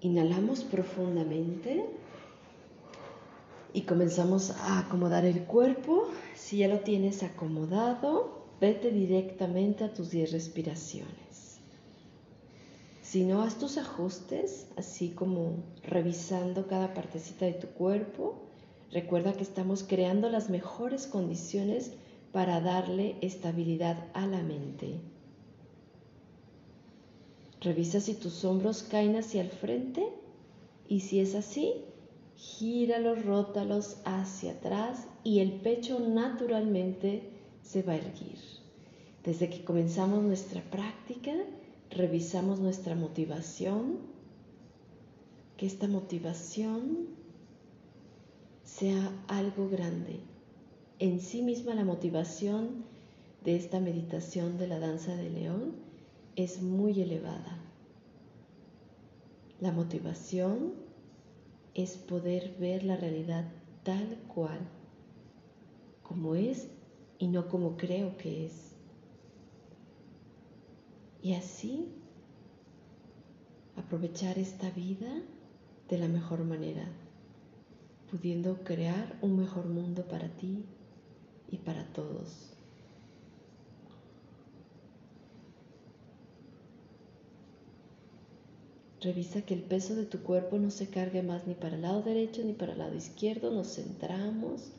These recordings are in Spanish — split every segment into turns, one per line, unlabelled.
Inhalamos profundamente y comenzamos a acomodar el cuerpo. Si ya lo tienes acomodado, vete directamente a tus 10 respiraciones. Si no, haz tus ajustes, así como revisando cada partecita de tu cuerpo. Recuerda que estamos creando las mejores condiciones para darle estabilidad a la mente. Revisa si tus hombros caen hacia el frente y si es así, gíralos, rótalos hacia atrás y el pecho naturalmente se va a erguir. Desde que comenzamos nuestra práctica, revisamos nuestra motivación, que esta motivación sea algo grande. En sí misma la motivación de esta meditación de la danza de león es muy elevada. La motivación es poder ver la realidad tal cual, como es y no como creo que es. Y así aprovechar esta vida de la mejor manera, pudiendo crear un mejor mundo para ti y para todos. Revisa que el peso de tu cuerpo no se cargue más ni para el lado derecho ni para el lado izquierdo. Nos centramos.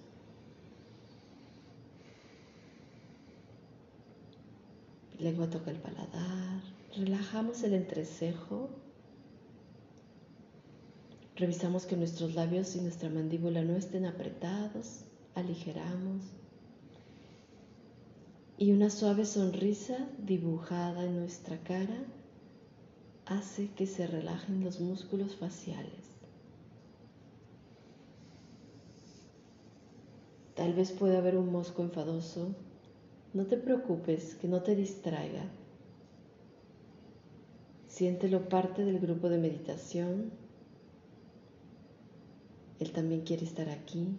Lengua toca el paladar. Relajamos el entrecejo. Revisamos que nuestros labios y nuestra mandíbula no estén apretados. Aligeramos. Y una suave sonrisa dibujada en nuestra cara hace que se relajen los músculos faciales. Tal vez pueda haber un mosco enfadoso. No te preocupes, que no te distraiga. Siéntelo parte del grupo de meditación. Él también quiere estar aquí.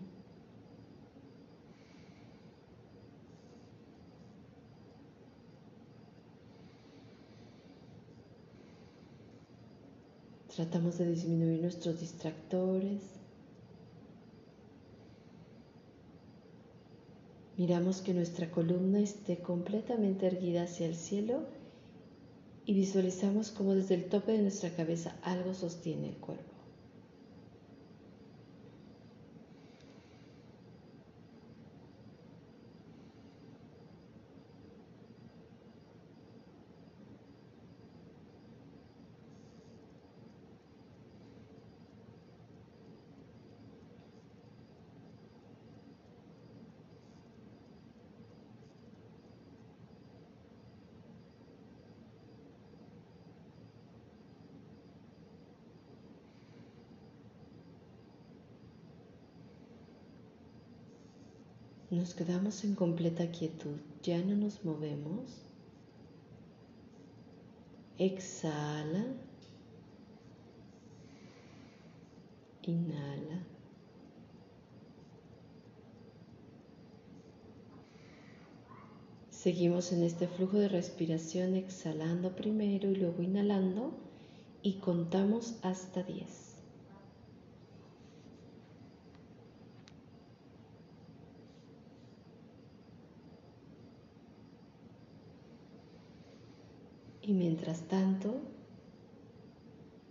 Tratamos de disminuir nuestros distractores. Miramos que nuestra columna esté completamente erguida hacia el cielo y visualizamos como desde el tope de nuestra cabeza algo sostiene el cuerpo. Nos quedamos en completa quietud, ya no nos movemos. Exhala. Inhala. Seguimos en este flujo de respiración exhalando primero y luego inhalando y contamos hasta 10. Y mientras tanto,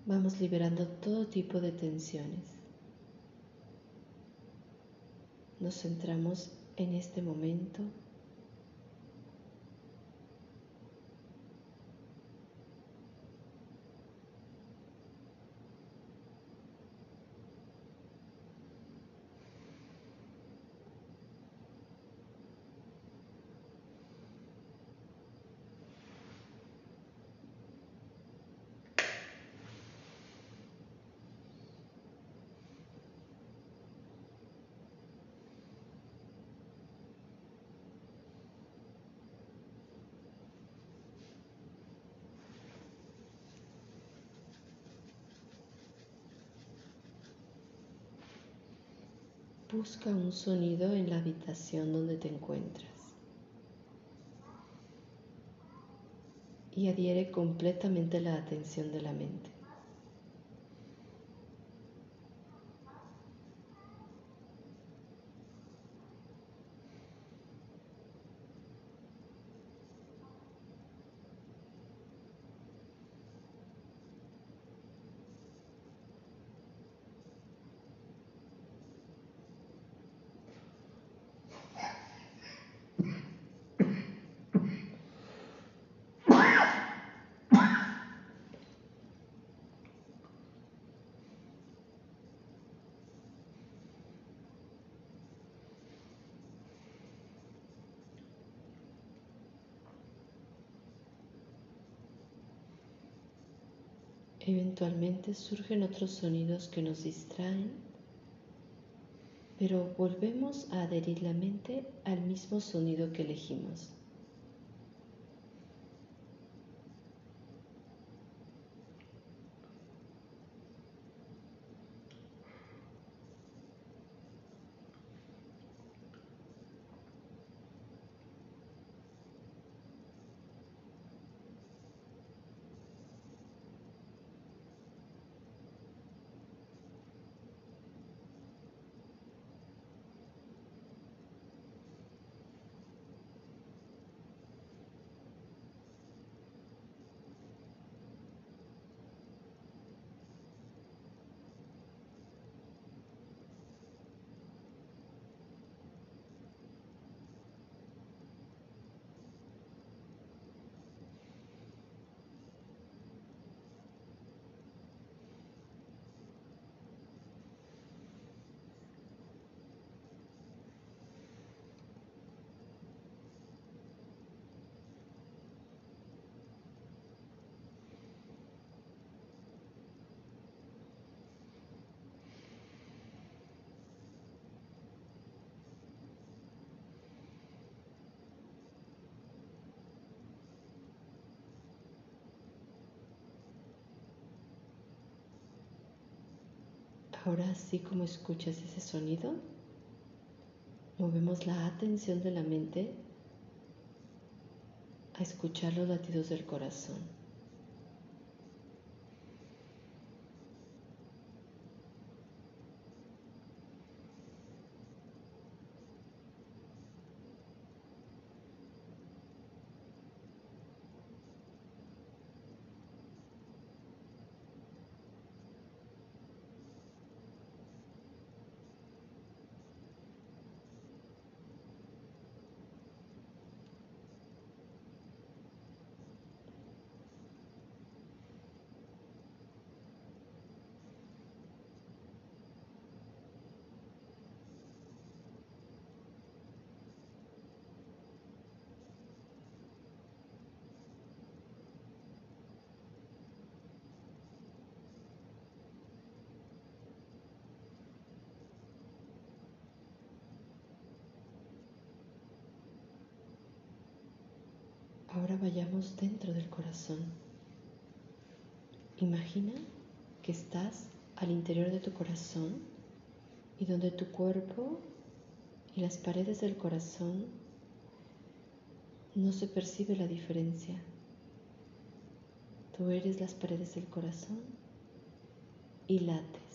vamos liberando todo tipo de tensiones. Nos centramos en este momento Busca un sonido en la habitación donde te encuentras y adhiere completamente la atención de la mente. Eventualmente surgen otros sonidos que nos distraen, pero volvemos a adherir la mente al mismo sonido que elegimos. Ahora, así como escuchas ese sonido, movemos la atención de la mente a escuchar los latidos del corazón. Ahora dentro del corazón. Imagina que estás al interior de tu corazón y donde tu cuerpo y las paredes del corazón no se percibe la diferencia. Tú eres las paredes del corazón y late.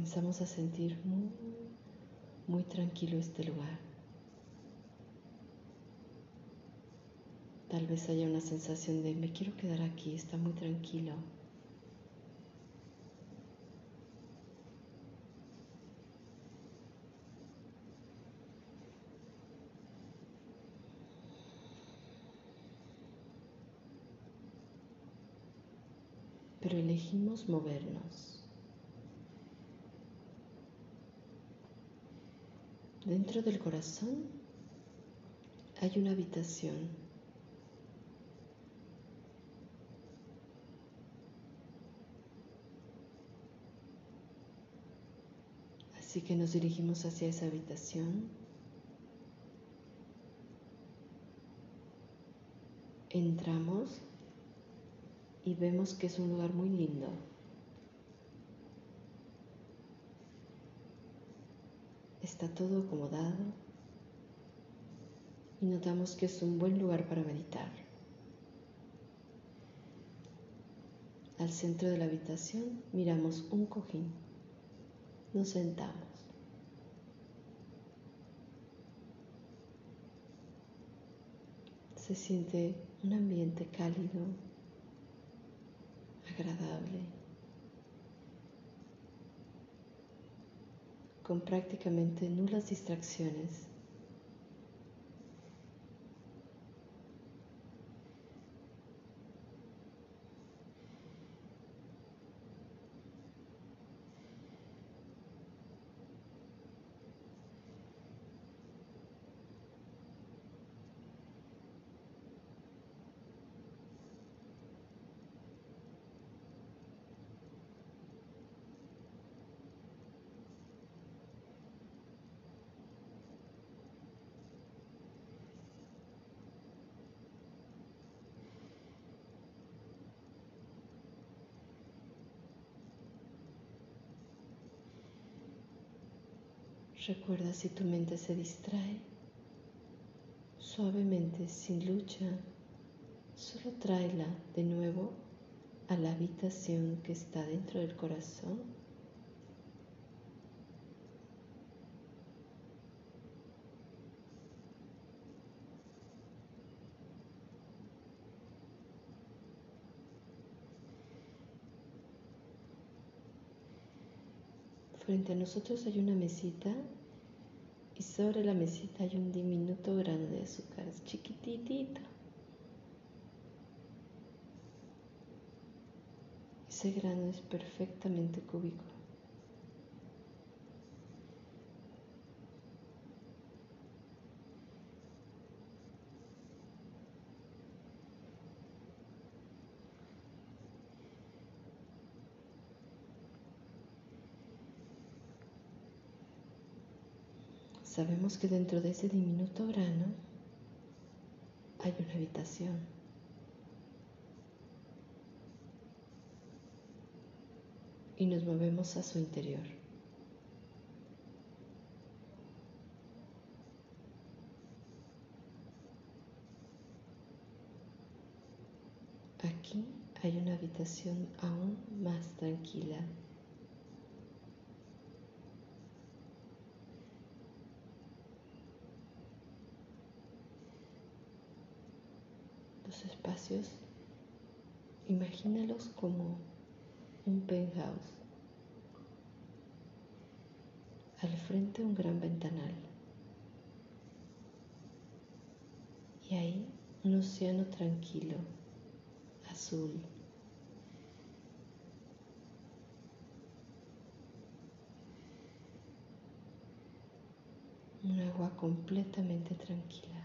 Comenzamos a sentir muy, muy tranquilo este lugar. Tal vez haya una sensación de me quiero quedar aquí, está muy tranquilo. Pero elegimos movernos. Dentro del corazón hay una habitación. Así que nos dirigimos hacia esa habitación. Entramos y vemos que es un lugar muy lindo. Está todo acomodado y notamos que es un buen lugar para meditar. al centro de la habitación, miramos un cojín. Nos sentamos. Se siente un ambiente cálido, agradable, con prácticamente nulas distracciones. Recuerda si tu mente se distrae, suavemente, sin lucha, solo tráela de nuevo a la habitación que está dentro del corazón. Frente a nosotros hay una mesita y sobre la mesita hay un diminuto grano de azúcar, chiquititito. Ese grano es perfectamente cúbico. Sabemos que dentro de ese diminuto grano hay una habitación. Y nos movemos a su interior. Aquí hay una habitación aún más tranquila. Espacios, imagínalos como un penthouse. Al frente un gran ventanal. Y ahí un océano tranquilo, azul. Un agua completamente tranquila.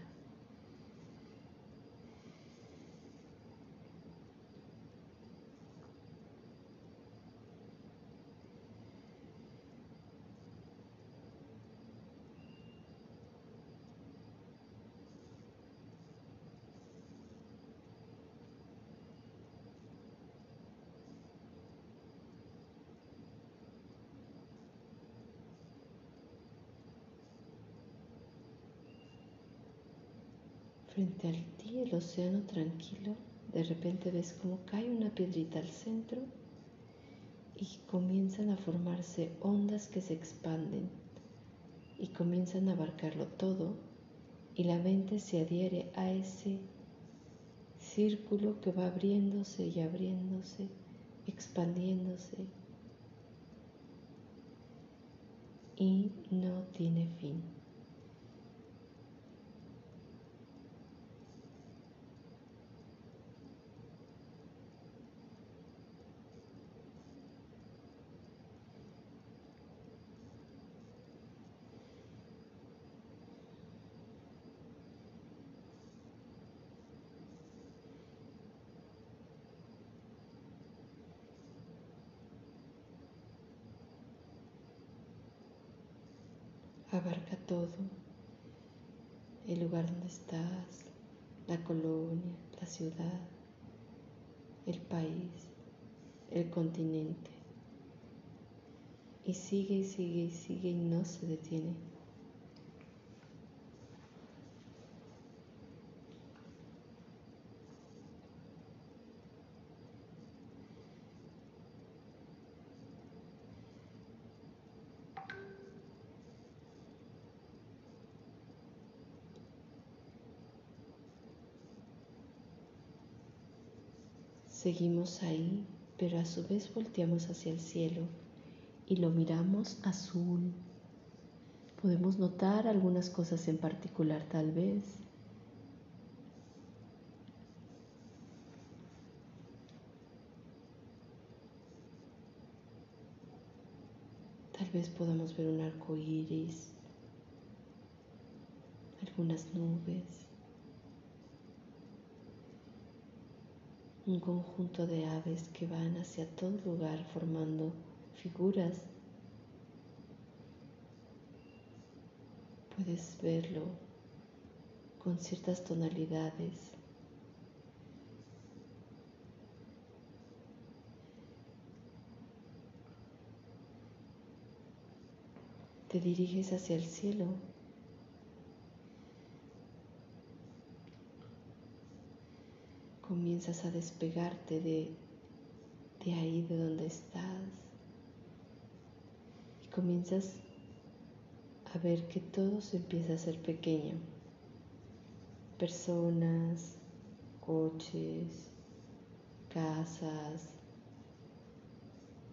Frente a ti el océano tranquilo, de repente ves como cae una piedrita al centro y comienzan a formarse ondas que se expanden y comienzan a abarcarlo todo y la mente se adhiere a ese círculo que va abriéndose y abriéndose, expandiéndose y no tiene fin. abarca todo, el lugar donde estás, la colonia, la ciudad, el país, el continente. Y sigue y sigue y sigue y no se detiene. Seguimos ahí, pero a su vez volteamos hacia el cielo y lo miramos azul. Podemos notar algunas cosas en particular tal vez. Tal vez podamos ver un arco iris, algunas nubes. Un conjunto de aves que van hacia todo lugar formando figuras. Puedes verlo con ciertas tonalidades. Te diriges hacia el cielo comienzas a despegarte de, de ahí de donde estás y comienzas a ver que todo se empieza a ser pequeño. Personas, coches, casas,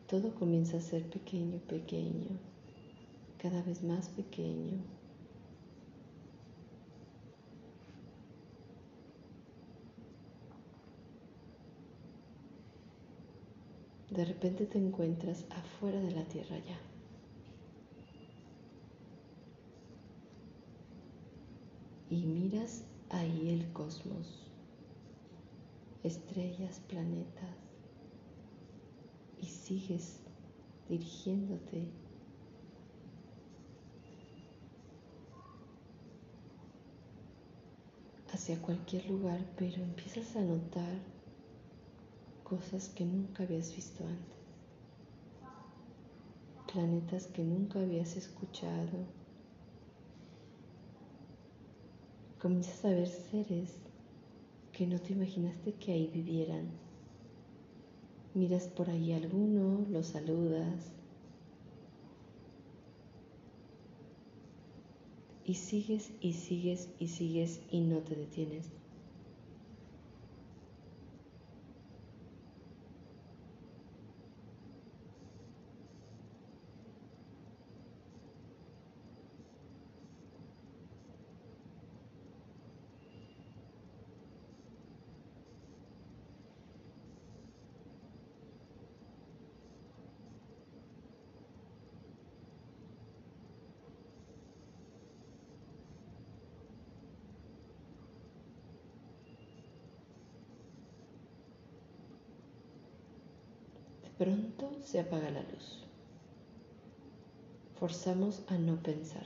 todo comienza a ser pequeño, pequeño, cada vez más pequeño. De repente te encuentras afuera de la tierra ya. Y miras ahí el cosmos, estrellas, planetas, y sigues dirigiéndote. Hacia cualquier lugar, pero empiezas a notar cosas que nunca habías visto antes, planetas que nunca habías escuchado. Comienzas a ver seres que no te imaginaste que ahí vivieran. Miras por ahí alguno, lo saludas y sigues y sigues y sigues y no te detienes. Pronto se apaga la luz. Forzamos a no pensar.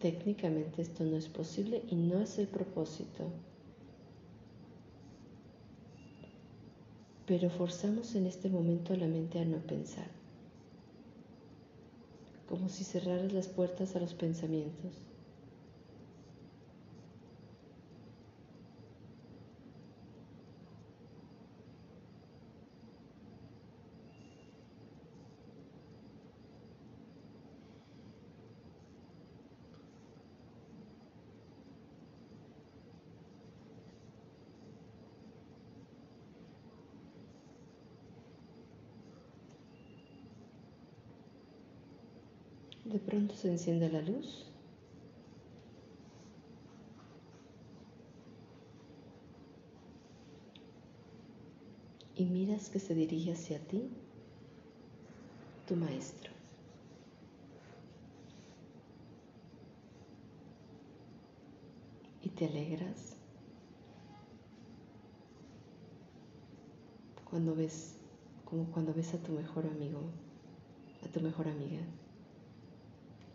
Técnicamente esto no es posible y no es el propósito. Pero forzamos en este momento la mente a no pensar. Como si cerraras las puertas a los pensamientos. De pronto se enciende la luz. Y miras que se dirige hacia ti tu maestro. Y te alegras cuando ves, como cuando ves a tu mejor amigo, a tu mejor amiga.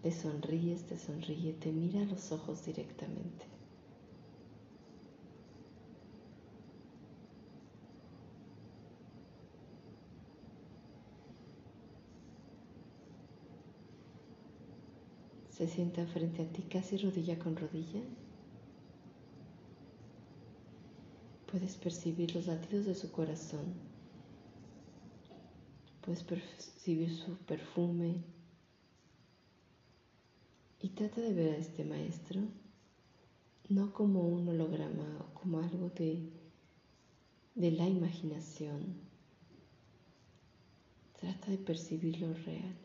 Te sonríes, te sonríe, te mira a los ojos directamente. Se sienta frente a ti casi rodilla con rodilla. Puedes percibir los latidos de su corazón. Puedes percibir su perfume, y trata de ver a este maestro no como un holograma o como algo de de la imaginación. Trata de percibir lo real.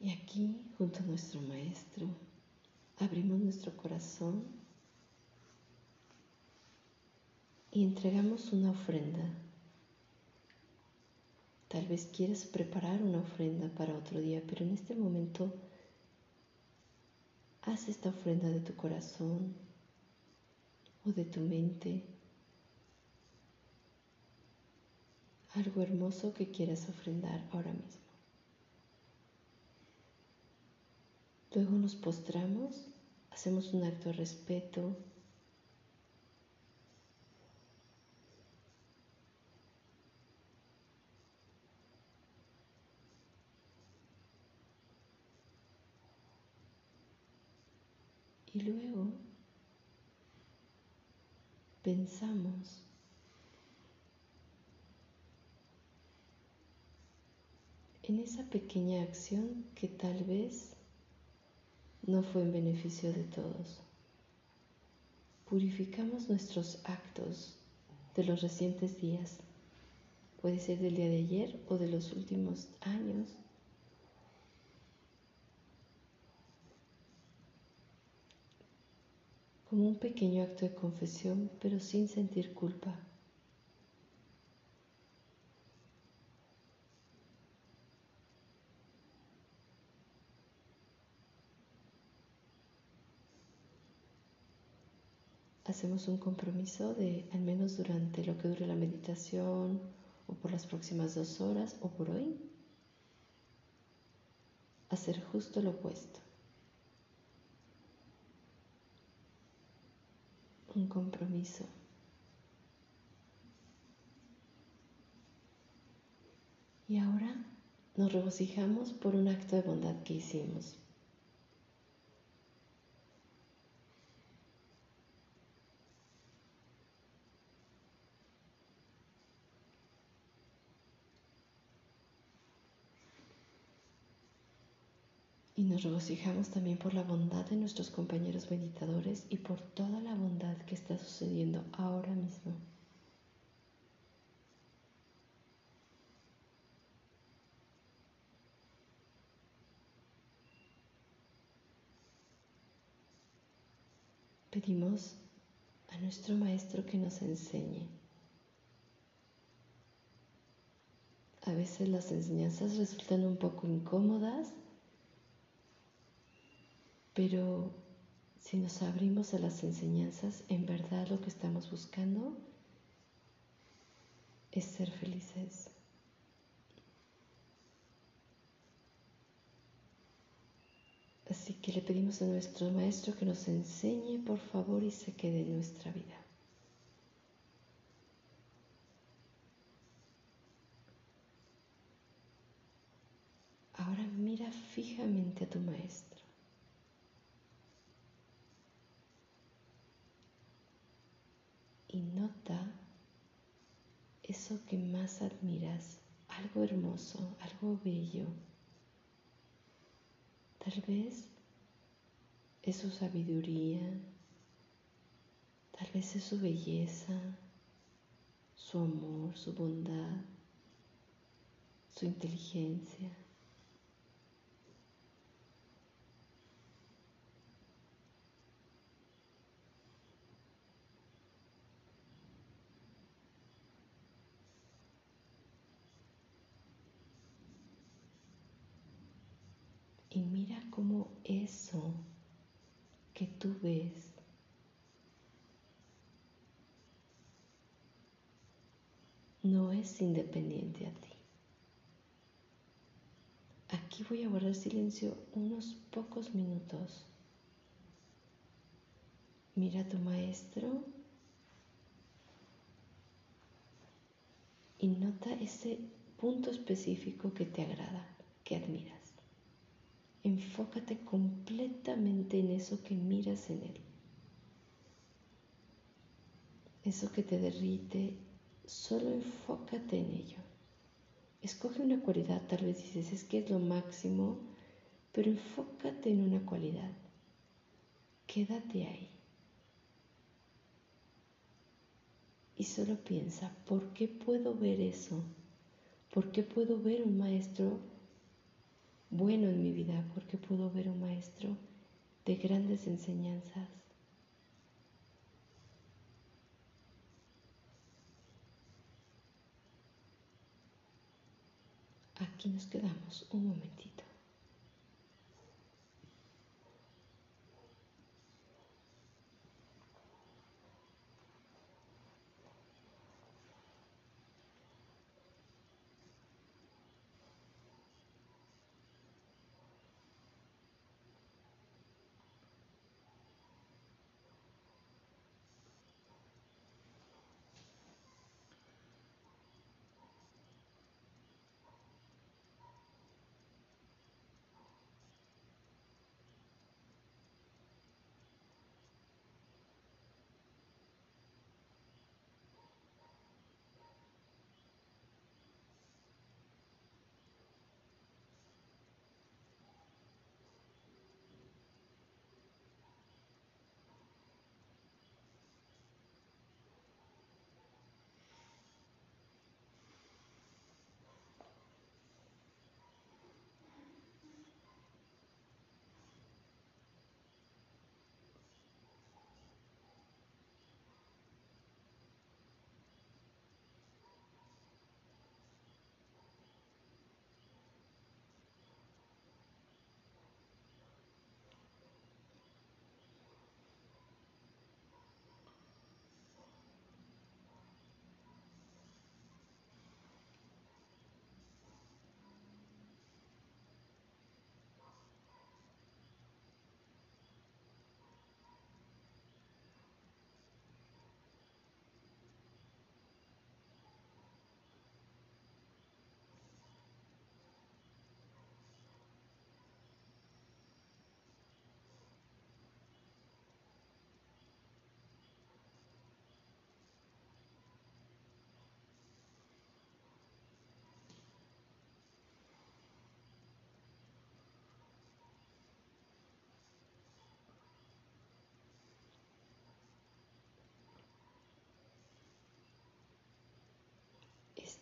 Y aquí, junto a nuestro Maestro, abrimos nuestro corazón y entregamos una ofrenda. Tal vez quieras preparar una ofrenda para otro día, pero en este momento haz esta ofrenda de tu corazón o de tu mente. Algo hermoso que quieras ofrendar ahora mismo. Luego nos postramos, hacemos un acto de respeto. Y luego pensamos en esa pequeña acción que tal vez no fue en beneficio de todos. Purificamos nuestros actos de los recientes días, puede ser del día de ayer o de los últimos años. como un pequeño acto de confesión, pero sin sentir culpa. Hacemos un compromiso de, al menos durante lo que dure la meditación o por las próximas dos horas o por hoy, hacer justo lo opuesto. Un compromiso. Y ahora nos regocijamos por un acto de bondad que hicimos. Nos regocijamos también por la bondad de nuestros compañeros meditadores y por toda la bondad que está sucediendo ahora mismo. Pedimos a nuestro Maestro que nos enseñe. A veces las enseñanzas resultan un poco incómodas pero si nos abrimos a las enseñanzas, en verdad lo que estamos buscando es ser felices. Así que le pedimos a nuestro Maestro que nos enseñe, por favor, y se quede en nuestra vida. Ahora mira fijamente a tu Maestro. Y nota eso que más admiras, algo hermoso, algo bello. Tal vez es su sabiduría, tal vez es su belleza, su amor, su bondad, su inteligencia. Y mira cómo eso que tú ves no es independiente a ti. aquí voy a guardar silencio unos pocos minutos. Mira a tu maestro y nota ese punto específico que te agrada, que admiras. Enfócate completamente en eso que miras en él. Eso que te derrite, solo enfócate en ello. Escoge una cualidad, tal vez dices, es que es lo máximo, pero enfócate en una cualidad. Quédate ahí. Y solo piensa, ¿por qué puedo ver eso? ¿Por qué puedo ver un maestro bueno en mi vida? ¿Por qué puedo ver un maestro de grandes enseñanzas? Aquí nos quedamos un momentito.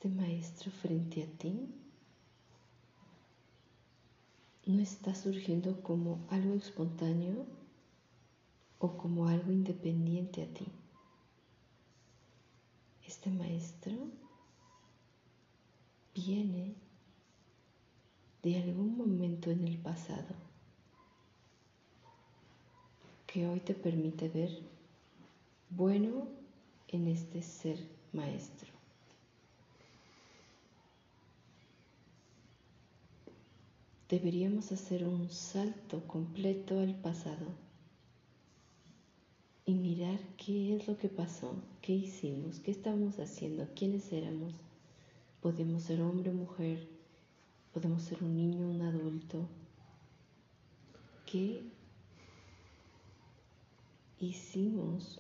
Este maestro frente a ti no está surgiendo como algo espontáneo o como algo independiente a ti. Este maestro viene de algún momento en el pasado que hoy te permite ver bueno en este ser maestro. Deberíamos hacer un salto completo al pasado y mirar qué es lo que pasó, qué hicimos, qué estábamos haciendo, quiénes éramos. Podemos ser hombre o mujer, podemos ser un niño, un adulto. ¿Qué hicimos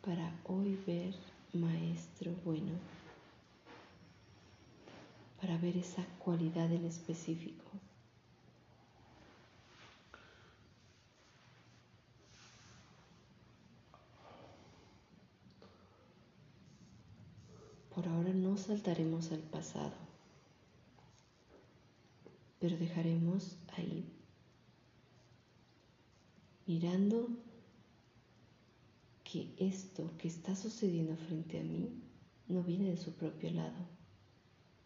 para hoy ver maestro bueno? Para ver esa cualidad en específico. Por ahora no saltaremos al pasado, pero dejaremos ahí, mirando que esto que está sucediendo frente a mí no viene de su propio lado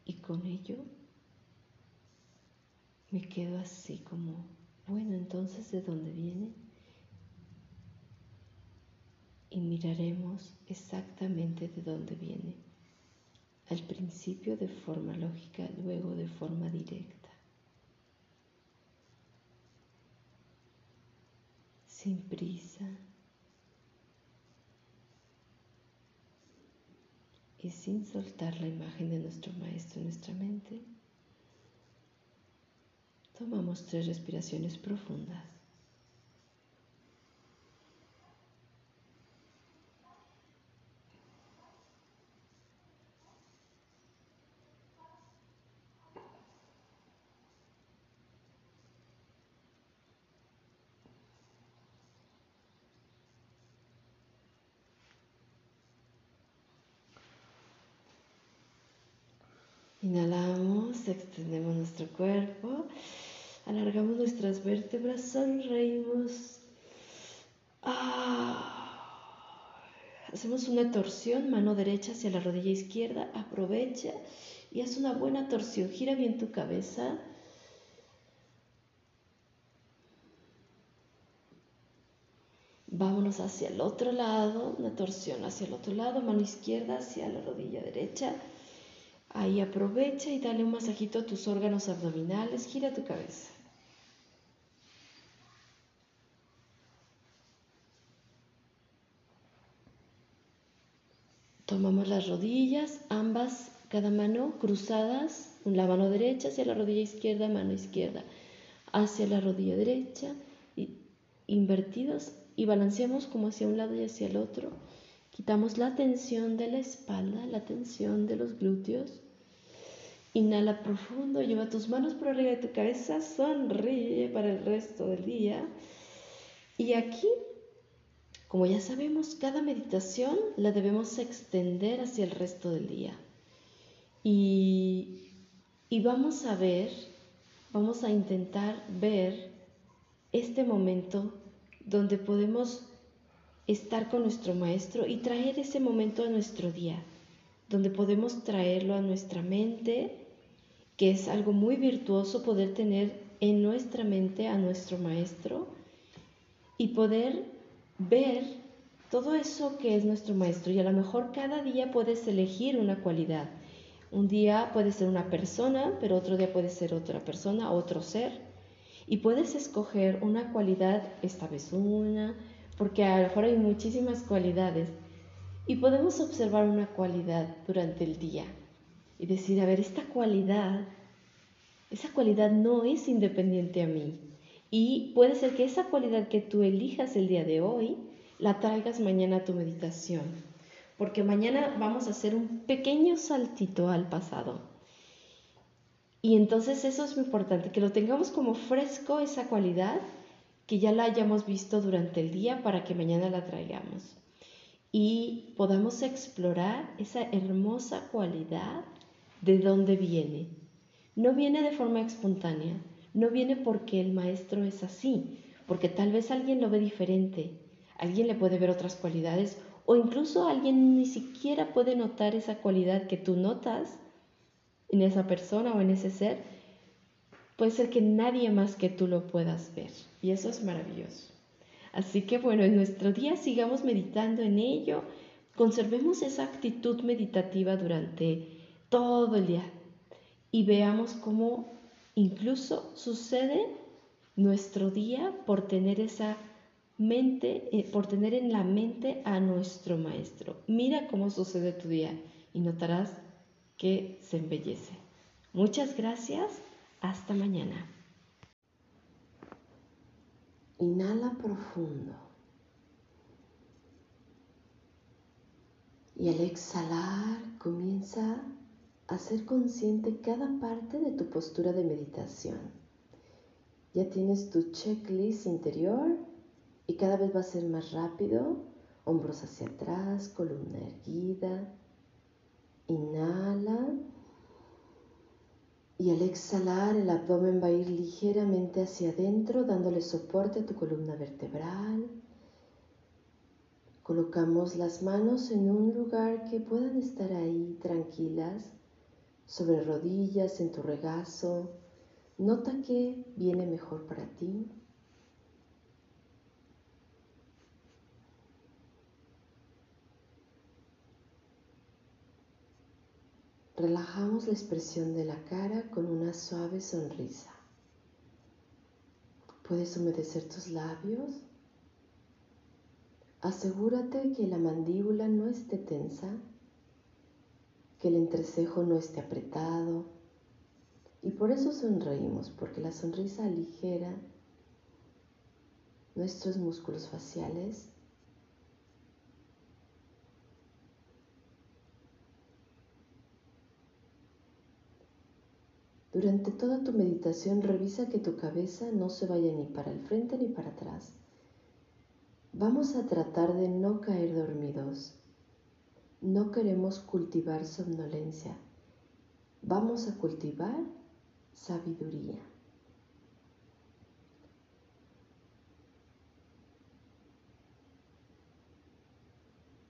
y con ello me quedo así como, bueno, entonces ¿de dónde viene? Y miraremos exactamente de dónde viene. al principio de forma lógica, luego de forma directa. Sin prisa. Y sin soltar la imagen de nuestro maestro en nuestra mente, tomamos tres respiraciones profundas. Inhalamos, extendemos nuestro cuerpo, alargamos nuestras vértebras, sonreímos. Ah. Hacemos una torsión, mano derecha hacia la rodilla izquierda, aprovecha y haz una buena torsión, gira bien tu cabeza. Vámonos hacia el otro lado, una torsión hacia el otro lado, mano izquierda hacia la rodilla derecha. Ahí aprovecha y dale un masajito a tus órganos abdominales, gira tu cabeza. Tomamos las rodillas, ambas, cada mano cruzadas, la mano derecha hacia la rodilla izquierda, mano izquierda hacia la rodilla derecha, invertidos y balanceamos como hacia un lado y hacia el otro. Quitamos la tensión de la espalda, la tensión de los glúteos. Inhala profundo, lleva tus manos por arriba de tu cabeza, sonríe para el resto del día. Y aquí, como ya sabemos, cada meditación la debemos extender hacia el resto del día. Y, y vamos a ver, vamos a intentar ver este momento donde podemos estar con nuestro maestro y traer ese momento a nuestro día, donde podemos traerlo a nuestra mente, que es algo muy virtuoso poder tener en nuestra mente a nuestro maestro y poder ver todo eso que es nuestro maestro. Y a lo mejor cada día puedes elegir una cualidad. Un día puede ser una persona, pero otro día puede ser otra persona, otro ser. Y puedes escoger una cualidad, esta vez una, porque a lo mejor hay muchísimas cualidades y podemos observar una cualidad durante el día y decir, a ver, esta cualidad, esa cualidad no es independiente a mí. Y puede ser que esa cualidad que tú elijas el día de hoy, la traigas mañana a tu meditación. Porque mañana vamos a hacer un pequeño saltito al pasado. Y entonces eso es muy importante, que lo tengamos como fresco esa cualidad que ya la hayamos visto durante el día para que mañana la traigamos y podamos explorar esa hermosa cualidad de dónde viene. No viene de forma espontánea, no viene porque el maestro es así, porque tal vez alguien lo ve diferente, alguien le puede ver otras cualidades o incluso alguien ni siquiera puede notar esa cualidad que tú notas en esa persona o en ese ser puede ser que nadie más que tú lo puedas ver. Y eso es maravilloso. Así que bueno, en nuestro día sigamos meditando en ello, conservemos esa actitud meditativa durante todo el día y veamos cómo incluso sucede nuestro día por tener esa mente, eh, por tener en la mente a nuestro maestro. Mira cómo sucede tu día y notarás que se embellece. Muchas gracias hasta mañana. Inhala profundo. Y al exhalar comienza a ser consciente cada parte de tu postura de meditación. Ya tienes tu checklist interior y cada vez va a ser más rápido. Hombros hacia atrás, columna erguida. Inhala y al exhalar el abdomen va a ir ligeramente hacia adentro dándole soporte a tu columna vertebral. Colocamos las manos en un lugar que puedan estar ahí tranquilas, sobre rodillas, en tu regazo. Nota que viene mejor para ti. Relajamos la expresión de la cara con una suave sonrisa. Puedes humedecer tus labios. Asegúrate que la mandíbula no esté tensa, que el entrecejo no esté apretado. Y por eso sonreímos, porque la sonrisa aligera nuestros músculos faciales Durante toda tu meditación revisa que tu cabeza no se vaya ni para el frente ni para atrás. Vamos a tratar de no caer dormidos. No queremos cultivar somnolencia. Vamos a cultivar sabiduría.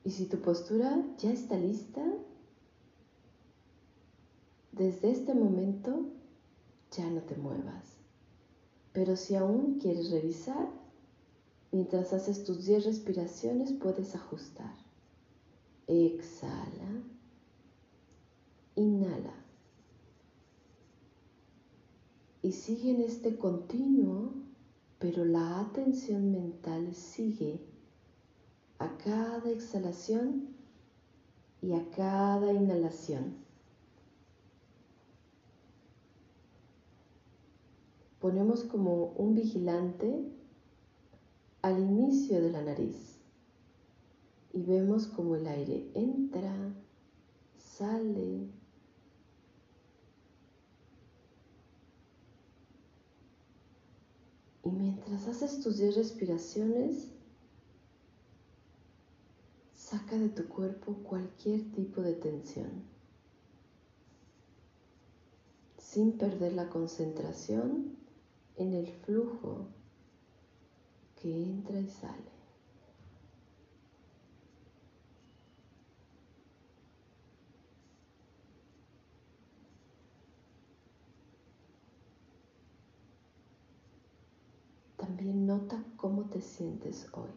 Y si tu postura ya está lista, desde este momento ya no te muevas. Pero si aún quieres revisar, mientras haces tus 10 respiraciones puedes ajustar. Exhala. Inhala. Y sigue en este continuo, pero la atención mental sigue a cada exhalación y a cada inhalación. Ponemos como un vigilante al inicio de la nariz y vemos como el aire entra, sale. Y mientras haces tus 10 respiraciones, saca de tu cuerpo cualquier tipo de tensión, sin perder la concentración en el flujo que entra y sale. También nota cómo te sientes hoy.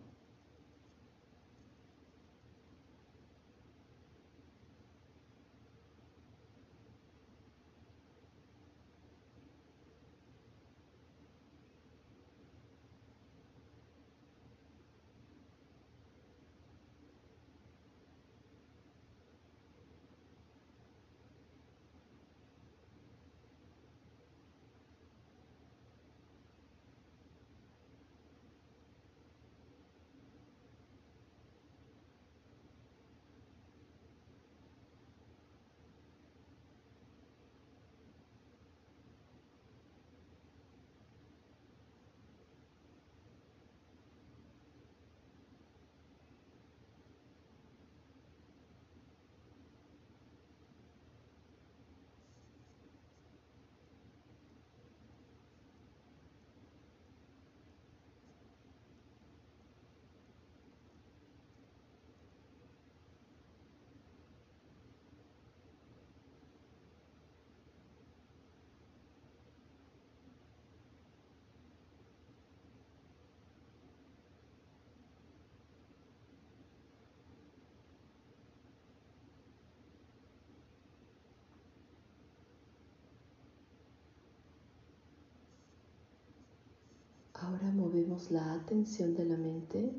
Ahora movemos la atención de la mente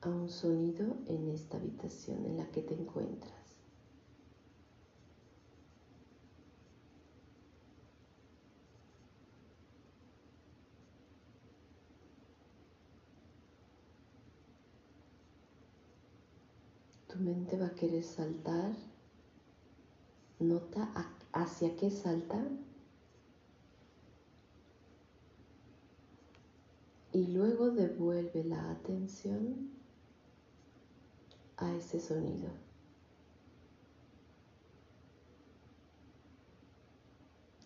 a un sonido en esta habitación en la que te encuentras. Tu mente va a querer saltar. Nota hacia qué salta y luego devuelve la atención a ese sonido.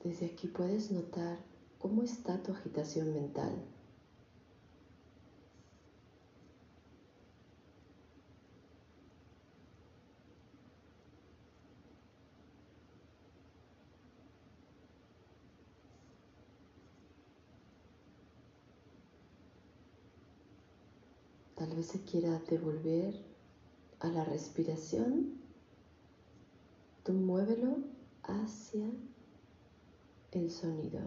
Desde aquí puedes notar cómo está tu agitación mental. Tal vez quiera devolver a la respiración Tú muévelo hacia el sonido.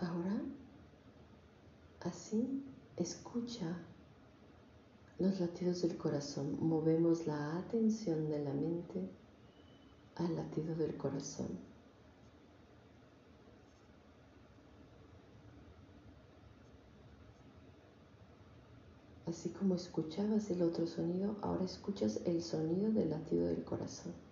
Ahora, así, escucha los latidos del corazón. Movemos la atención de la mente al latido del corazón. Así como escuchabas el otro sonido, ahora escuchas el sonido del latido del corazón.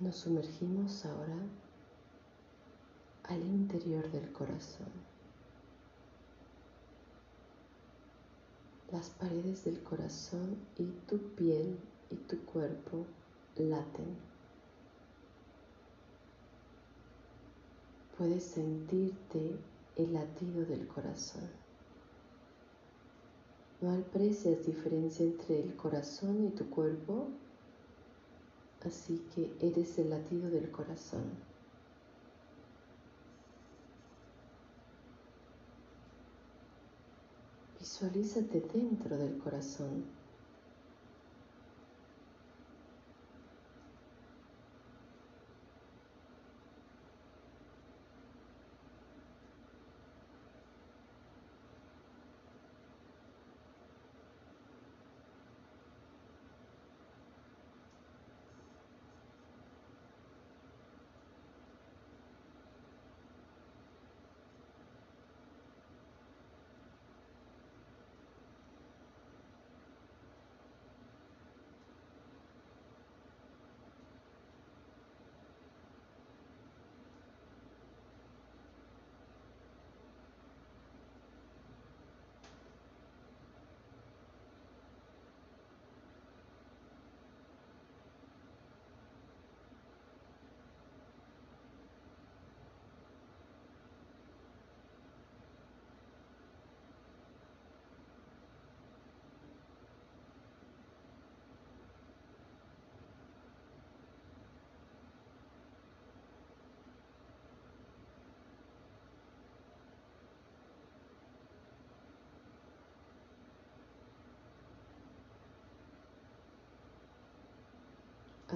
Nos sumergimos ahora al interior del corazón. Las paredes del corazón y tu piel y tu cuerpo laten. Puedes sentirte el latido del corazón. No aprecias diferencia entre el corazón y tu cuerpo así que eres el latido del corazón. Visualízate dentro del corazón.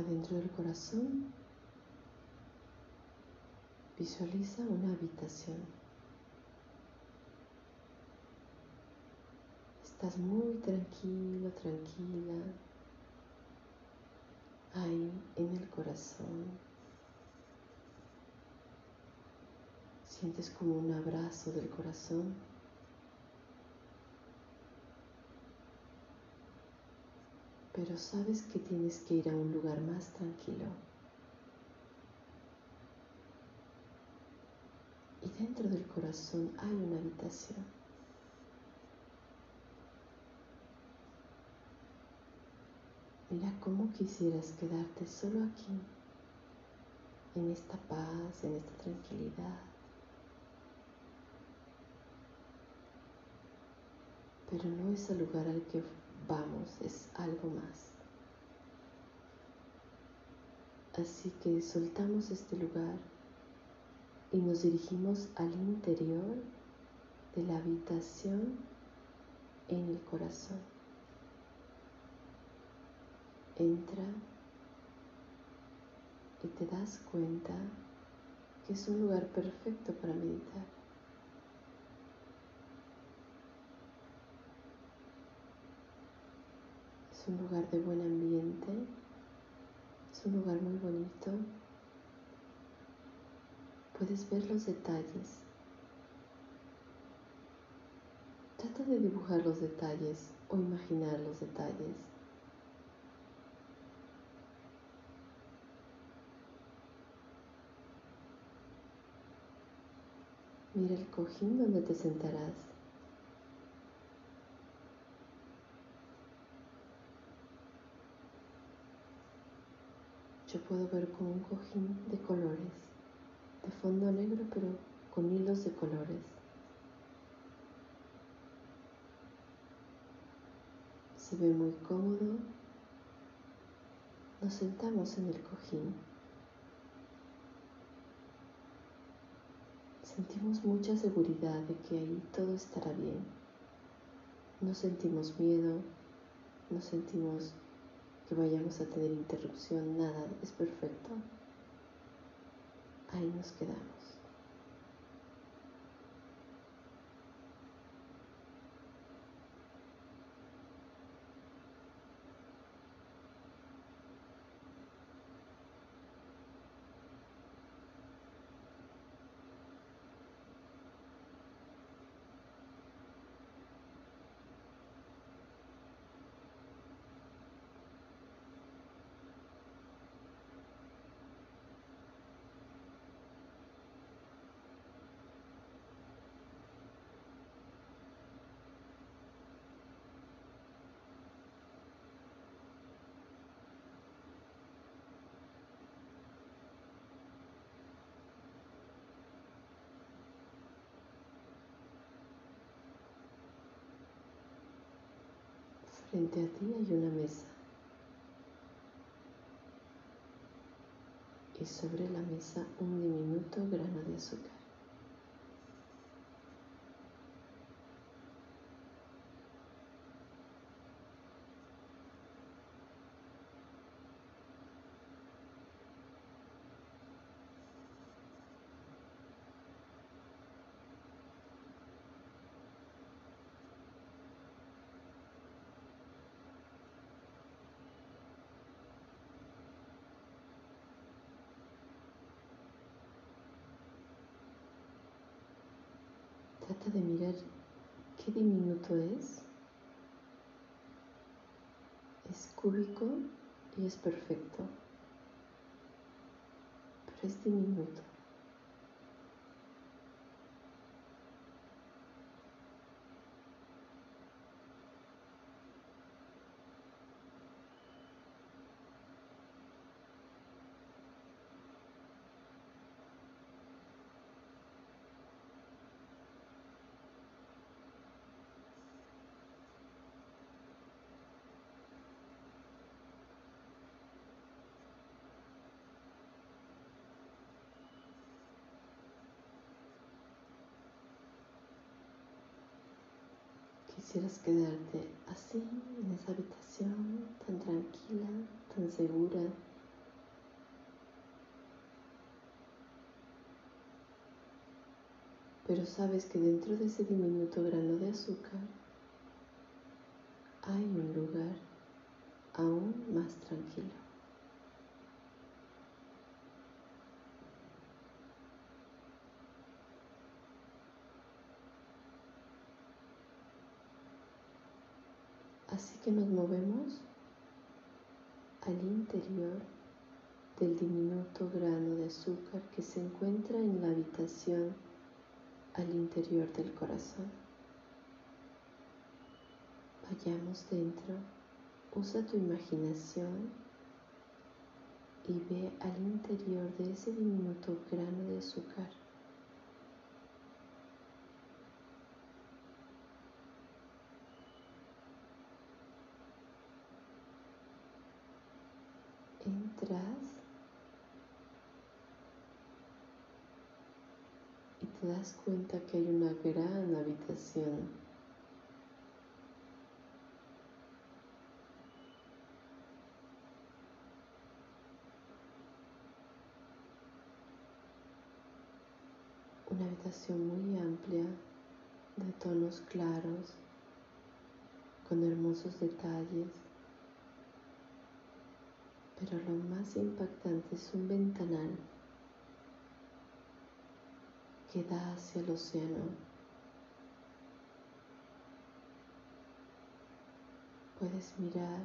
Adentro del corazón visualiza una habitación. Estás muy tranquilo, tranquila, ahí en el corazón. Sientes como un abrazo del corazón. Pero sabes que tienes que ir a un lugar más tranquilo. Y dentro del corazón hay una habitación. Mira cómo quisieras quedarte solo aquí, en esta paz, en esta tranquilidad. Pero no es el lugar al que vamos, es algo más. Así que soltamos este lugar y nos dirigimos al interior de la habitación en el corazón. Entra y te das cuenta que es un lugar perfecto para meditar. Es un lugar de buen ambiente, es un lugar muy bonito. Puedes ver los detalles. Trata de dibujar los detalles o imaginar los detalles. Mira el cojín donde te sentarás. Yo puedo ver como un cojín de colores, de fondo negro pero con hilos de colores. Se ve muy cómodo. Nos sentamos en el cojín. Sentimos mucha seguridad de que ahí todo estará bien. No sentimos miedo, no sentimos que vayamos a tener interrupción, nada, es perfecto. Ahí nos quedamos. Frente a ti hay una mesa. Y sobre la mesa un diminuto grano de azúcar. Trata de mirar qué diminuto es. Es cúbico y es perfecto, pero es diminuto. quisieras quedarte así en esa habitación tan tranquila, tan segura. Pero sabes que dentro de ese diminuto grano de azúcar hay un lugar aún más tranquilo. Así que nos movemos al interior del diminuto grano de azúcar que se encuentra en la habitación al interior del corazón. Vayamos dentro, usa tu imaginación y ve al interior de ese diminuto grano de azúcar. Entras y te das cuenta que hay una gran habitación. Una habitación muy amplia de tonos claros, con hermosos detalles pero lo más impactante es un ventanal que da hacia el océano. Puedes mirar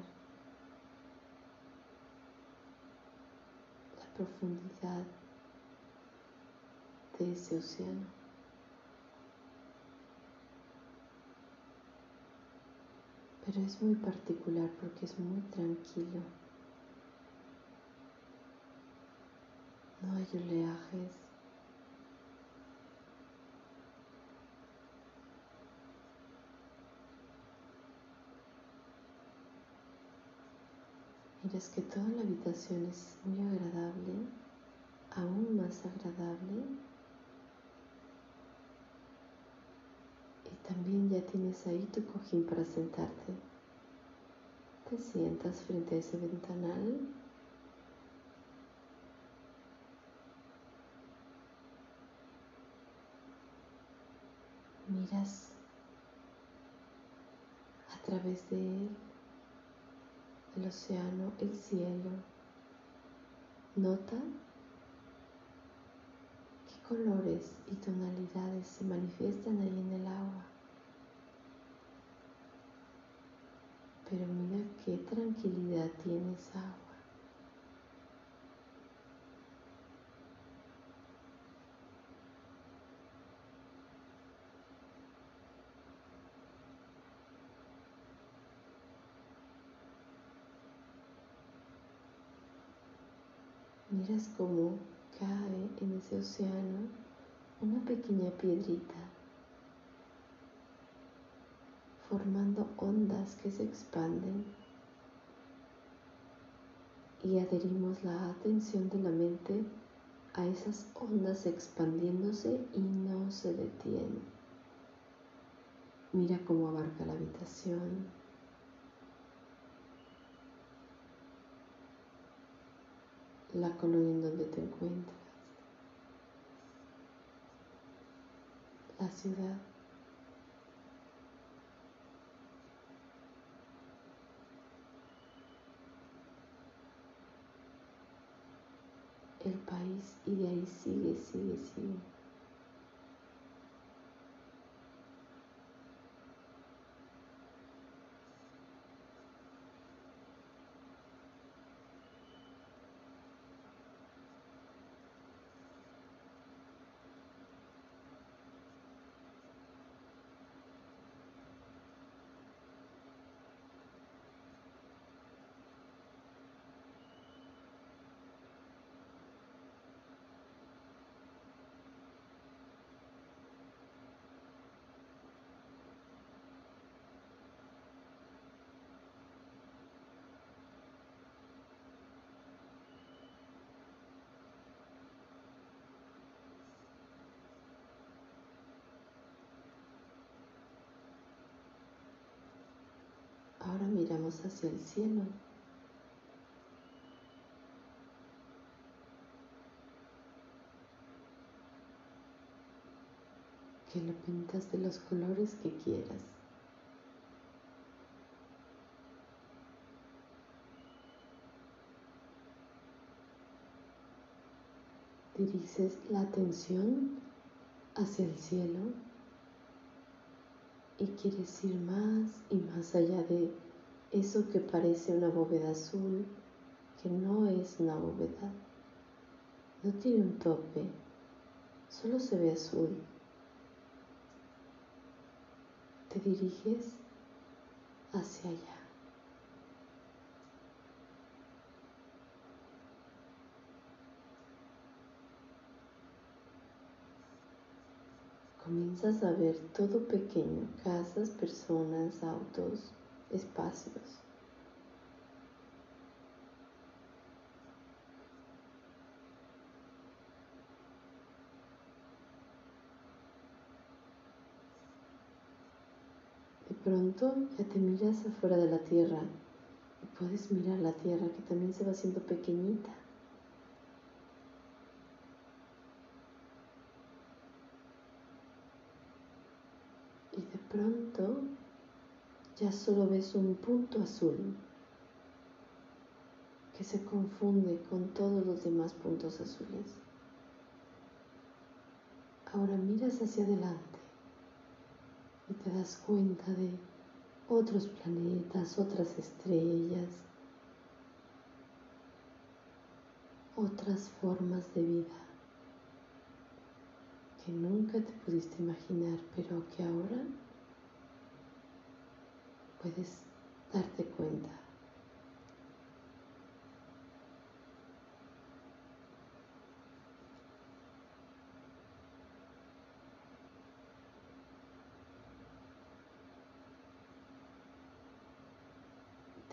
la profundidad de ese océano. Pero es muy particular porque es muy tranquilo. No hay oleajes. Miras que toda la habitación es muy agradable, aún más agradable. Y también ya tienes ahí tu cojín para sentarte. Te sientas frente a ese ventanal miras a través de él el océano, el cielo. Nota qué colores y tonalidades se manifiestan ahí en el agua. Pero mira qué tranquilidad tiene esa agua. Miras cómo cae en ese océano una pequeña piedrita, formando ondas que se expanden y adherimos la atención de la mente a esas ondas expandiéndose y no se detienen. Mira cómo abarca la habitación, la colonia en donde te encuentras, la ciudad. el país y de ahí sigue, sigue, sigue. Ahora hacia el cielo. que lo pintas de los colores que quieras. Diriges la atención hacia el cielo y quieres ir más y más allá de eso que parece una bóveda azul, que no es una bóveda, no tiene un tope, solo se ve azul. Te diriges hacia allá. Comienzas a ver todo pequeño, casas, personas, autos, espacios. pronto ya te miras afuera de la tierra y puedes mirar la tierra que también se va haciendo pequeñita. Y de pronto ya solo ves un punto azul que se confunde con todos los demás puntos azules. Ahora miras hacia adelante y te das cuenta de otros planetas, otras estrellas, otras formas de vida que nunca te pudiste imaginar, pero que ahora puedes darte cuenta.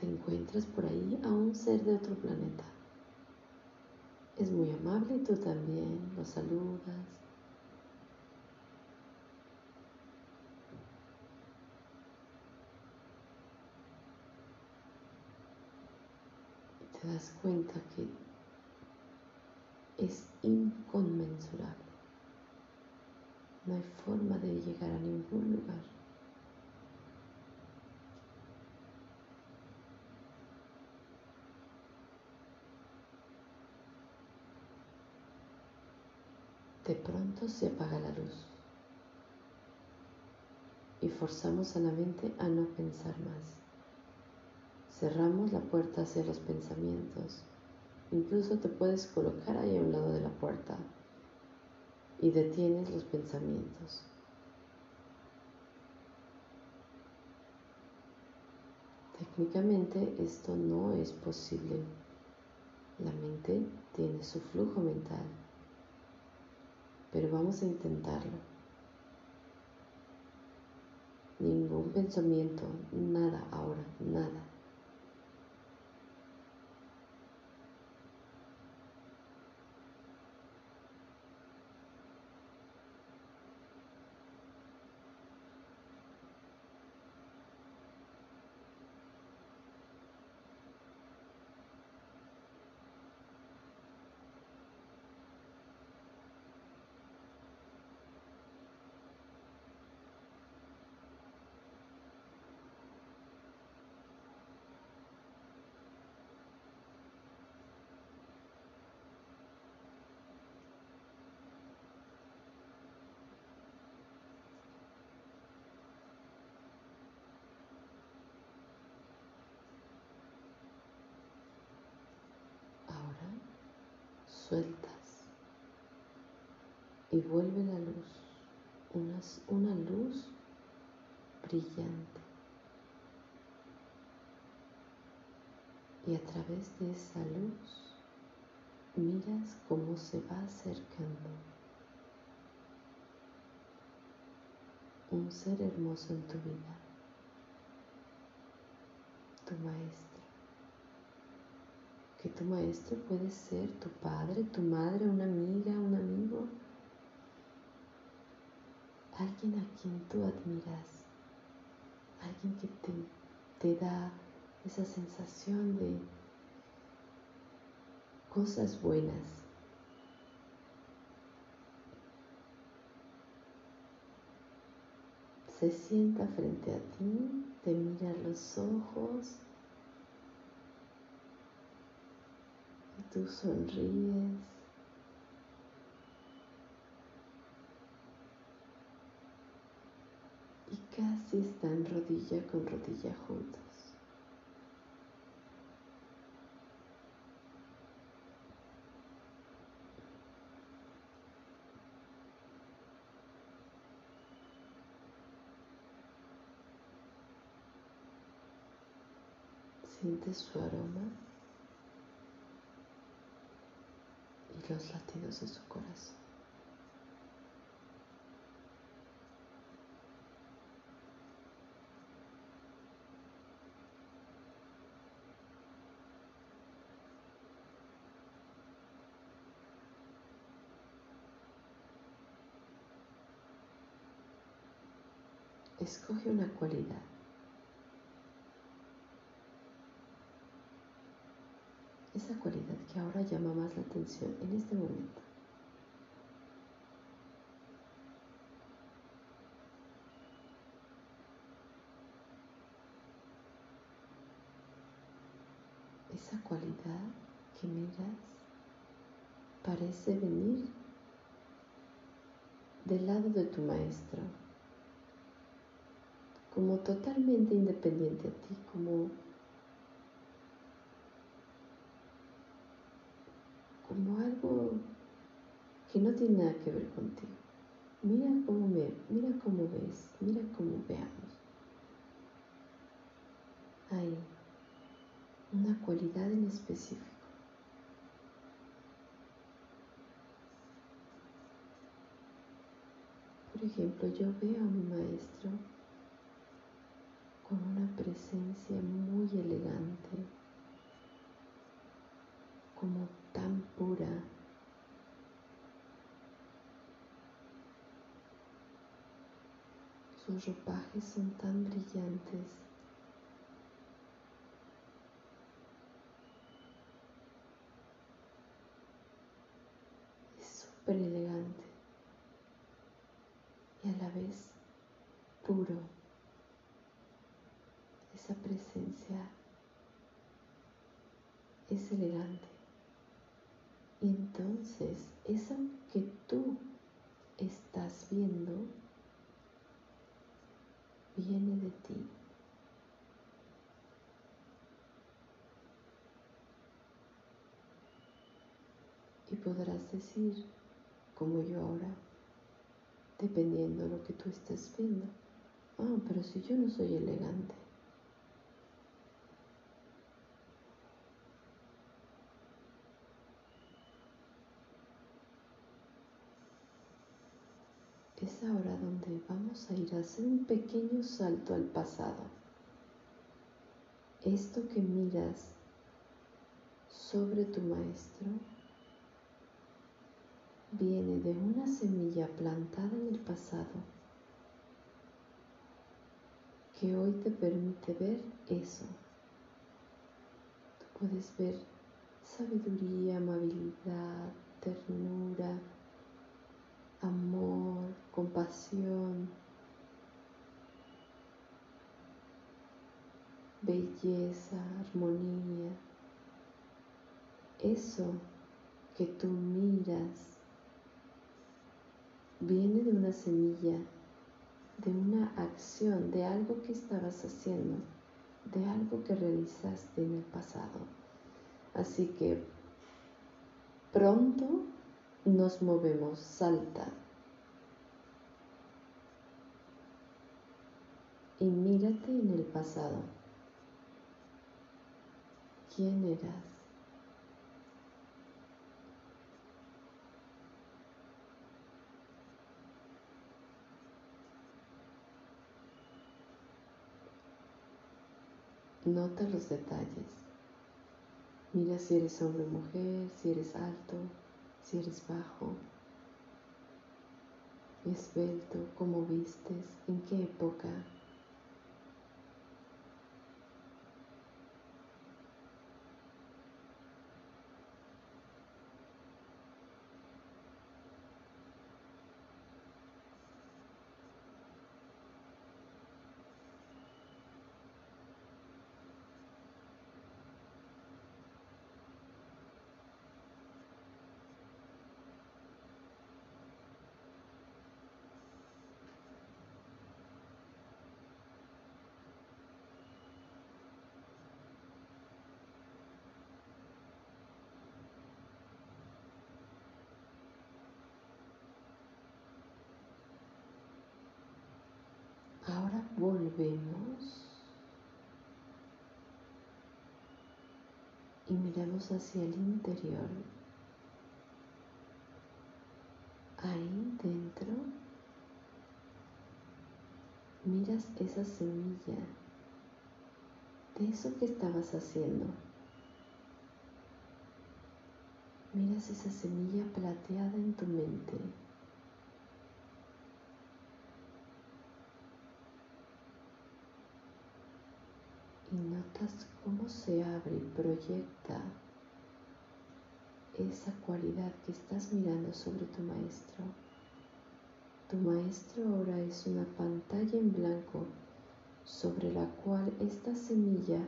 encuentras por ahí a un ser de otro planeta. Es muy amable y tú también lo saludas. Y te das cuenta que es inconmensurable. No hay forma de llegar a ningún lugar. De pronto se apaga la luz y forzamos a la mente a no pensar más. Cerramos la puerta hacia los pensamientos. Incluso te puedes colocar ahí a un lado de la puerta y detienes los pensamientos. Técnicamente esto no es posible. La mente tiene su flujo mental pero vamos a intentarlo. Ningún pensamiento, nada ahora, nada. Vuelve la luz, una, una luz brillante. Y a través de esa luz miras cómo se va acercando un ser hermoso en tu vida, tu maestro tu maestro puede ser tu padre, tu madre, una amiga, un amigo, alguien a quien tú admiras, alguien que te, te da esa sensación de cosas buenas. se sienta frente a ti, te mira los ojos y tú sonríes. Y casi están rodilla con rodilla juntos. Siente su aroma y los latidos de su corazón. Escoge una cualidad esa cualidad que ahora llama más la atención en este momento. Esa cualidad que miras parece venir del lado de tu maestro, como totalmente independiente a ti, como como algo que no tiene nada que ver contigo. Mira cómo me, mira cómo ves, mira cómo veamos. Hay una cualidad en específico. Por ejemplo, yo veo a mi maestro con una presencia muy elegante, como tan pura. Sus ropajes son tan brillantes. Es súper elegante y a la vez puro. Esa presencia es elegante. Y entonces eso que tú estás viendo viene de ti. Y podrás decir, como yo ahora, dependiendo de lo que tú estés viendo, ah, pero si yo no soy elegante, es ahora donde vamos a ir a hacer un pequeño salto al pasado. Esto que miras sobre tu maestro viene de una semilla plantada en el pasado que hoy te permite ver eso. Tú puedes ver sabiduría, amabilidad, ternura, amor, compasión, belleza, armonía. Eso que tú miras viene de una semilla, de una acción, de algo que estabas haciendo, de algo que realizaste en el pasado. Así que pronto nos movemos, salta. Y mírate en el pasado. ¿Quién eras? Nota los detalles. Mira si eres hombre o mujer, si eres alto, si eres bajo, esbelto, cómo vistes, en qué época. Volvemos y miramos hacia el interior. Ahí dentro miras esa semilla de eso que estabas haciendo. Miras esa semilla plateada en tu mente. Y notas cómo se abre y proyecta esa cualidad que estás mirando sobre tu maestro. Tu maestro ahora es una pantalla en blanco sobre la cual esta semilla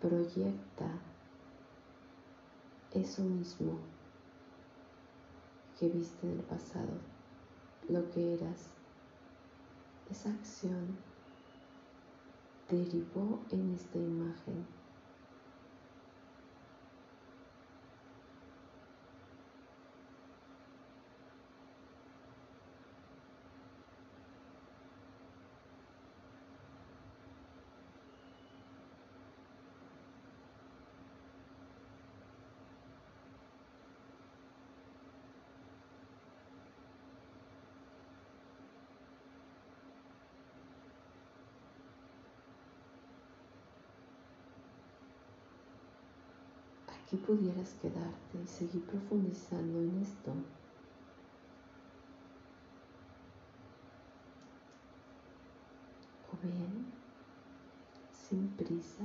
proyecta eso mismo que viste en el pasado, lo que eras. Esa acción derivó en esta imagen. Aquí pudieras quedarte y seguir profundizando en esto. O bien, sin prisa,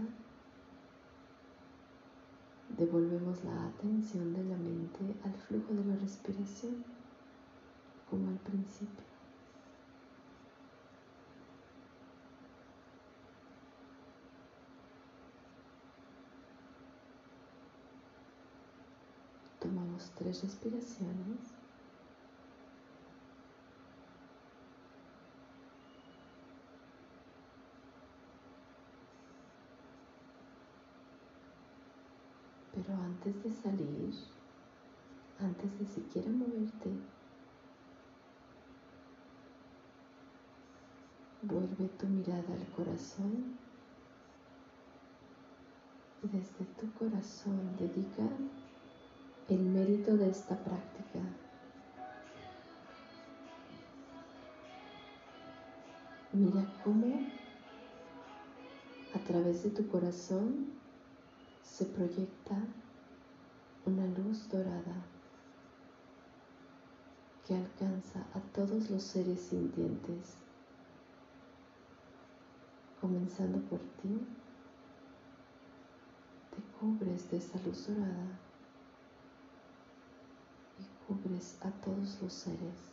devolvemos la atención de la mente al flujo de la respiración, como al principio. Tomamos tres respiraciones. Pero antes de salir, antes de siquiera moverte, vuelve tu mirada al corazón y desde tu corazón dedica el mérito de esta práctica. Mira cómo a través de tu corazón se proyecta una luz dorada que alcanza a todos los seres sintientes, comenzando por ti, te cubres de esa luz dorada a todos los seres.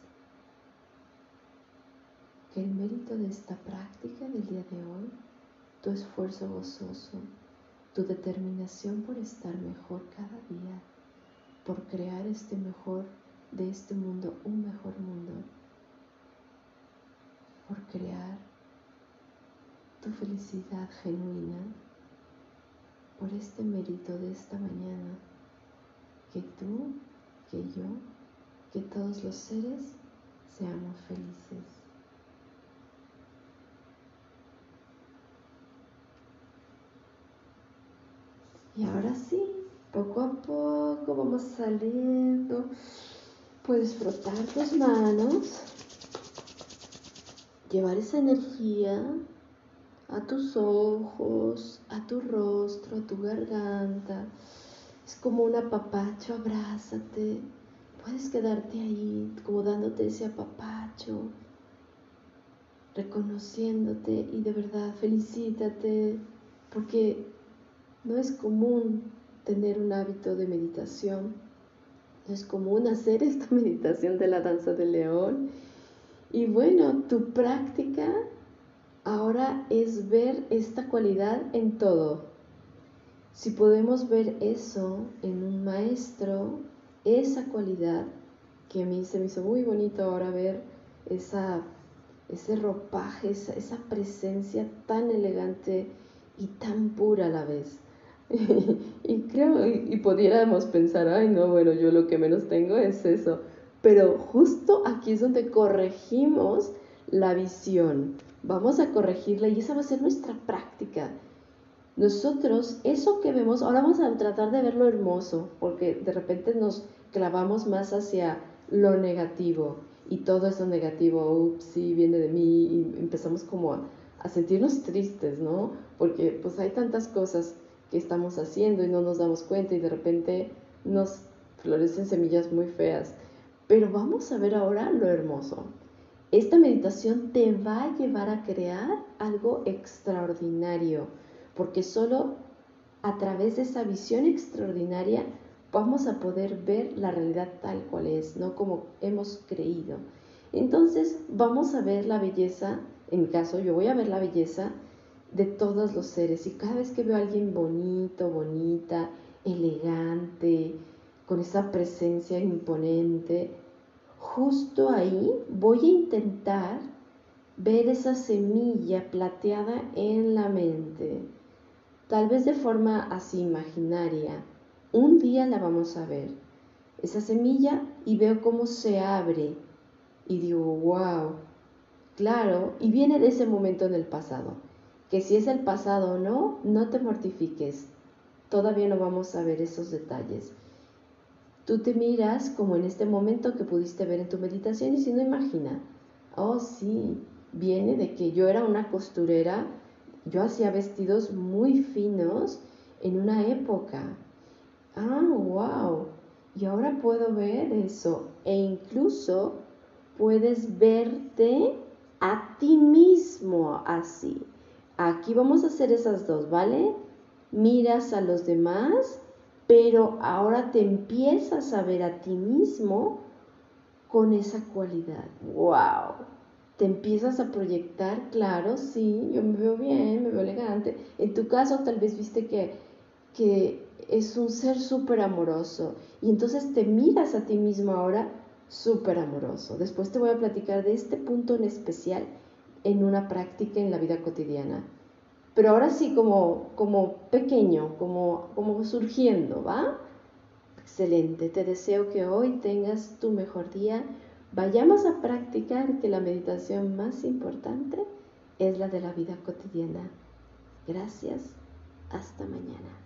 Que el mérito de esta práctica del día de hoy, tu esfuerzo gozoso, tu determinación por estar mejor cada día, por crear este mejor de este mundo un mejor mundo, por crear tu felicidad genuina, por este mérito de esta mañana que tú que yo, que todos los seres seamos felices. Y ahora sí, poco a poco vamos saliendo. Puedes frotar tus manos, llevar esa energía a tus ojos, a tu rostro, a tu garganta es como un apapacho, abrázate. Puedes quedarte ahí como dándote ese apapacho, reconociéndote y de verdad felicítate porque no es común tener un hábito de meditación. No es común hacer esta meditación de la danza del león. Y bueno, tu práctica ahora es ver esta cualidad en todo. Si podemos ver eso en un maestro, esa cualidad que a mí se me hizo muy bonito ahora ver esa, ese ropaje, esa, presencia tan elegante y tan pura a la vez. y creo, y, y pudiéramos pensar, ay no, bueno, yo lo que menos tengo es eso. Pero justo aquí es donde corregimos la visión. vamos a corregirla y esa va a ser nuestra práctica. Nosotros, eso que vemos, ahora vamos a tratar de ver lo hermoso, porque de repente nos clavamos más hacia lo negativo y todo eso negativo, ups, sí, viene de mí y empezamos como a, a sentirnos tristes, ¿no? Porque pues hay tantas cosas que estamos haciendo y no nos damos cuenta y de repente nos florecen semillas muy feas. Pero vamos a ver ahora lo hermoso. Esta meditación te va a llevar a crear algo extraordinario, porque solo a través de esa visión extraordinaria vamos a poder ver la realidad tal cual es, no como hemos creído. Entonces vamos a ver la belleza, en mi caso yo voy a ver la belleza de todos los seres y cada vez que veo a alguien bonito, bonita, elegante, con esa presencia imponente, justo ahí voy a intentar ver esa semilla plateada en la mente, tal vez de forma así imaginaria. Un día la vamos a ver, esa semilla, y veo cómo se abre y digo, wow, claro, y viene de ese momento en el pasado, que si es el pasado o no, no te mortifiques, todavía no vamos a ver esos detalles. Tú te miras como en este momento que pudiste ver en tu meditación y si no imagina, oh sí, viene de que yo era una costurera, yo hacía vestidos muy finos en una época. Ah, wow. Y ahora puedo ver eso. E incluso puedes verte a ti mismo así. Aquí vamos a hacer esas dos, ¿vale? Miras a los demás, pero ahora te empiezas a ver a ti mismo con esa cualidad. ¡Wow! Te empiezas a proyectar, claro, sí, yo me veo bien, me veo elegante. En tu caso tal vez viste que, que es un ser súper amoroso y entonces te miras a ti mismo ahora súper amoroso. Después te voy a platicar de este punto en especial en una práctica en la vida cotidiana. Pero ahora sí como, como pequeño, como, como surgiendo, ¿va? Excelente, te deseo que hoy tengas tu mejor día. Vayamos a practicar que la meditación más importante es la de la vida cotidiana. Gracias, hasta mañana.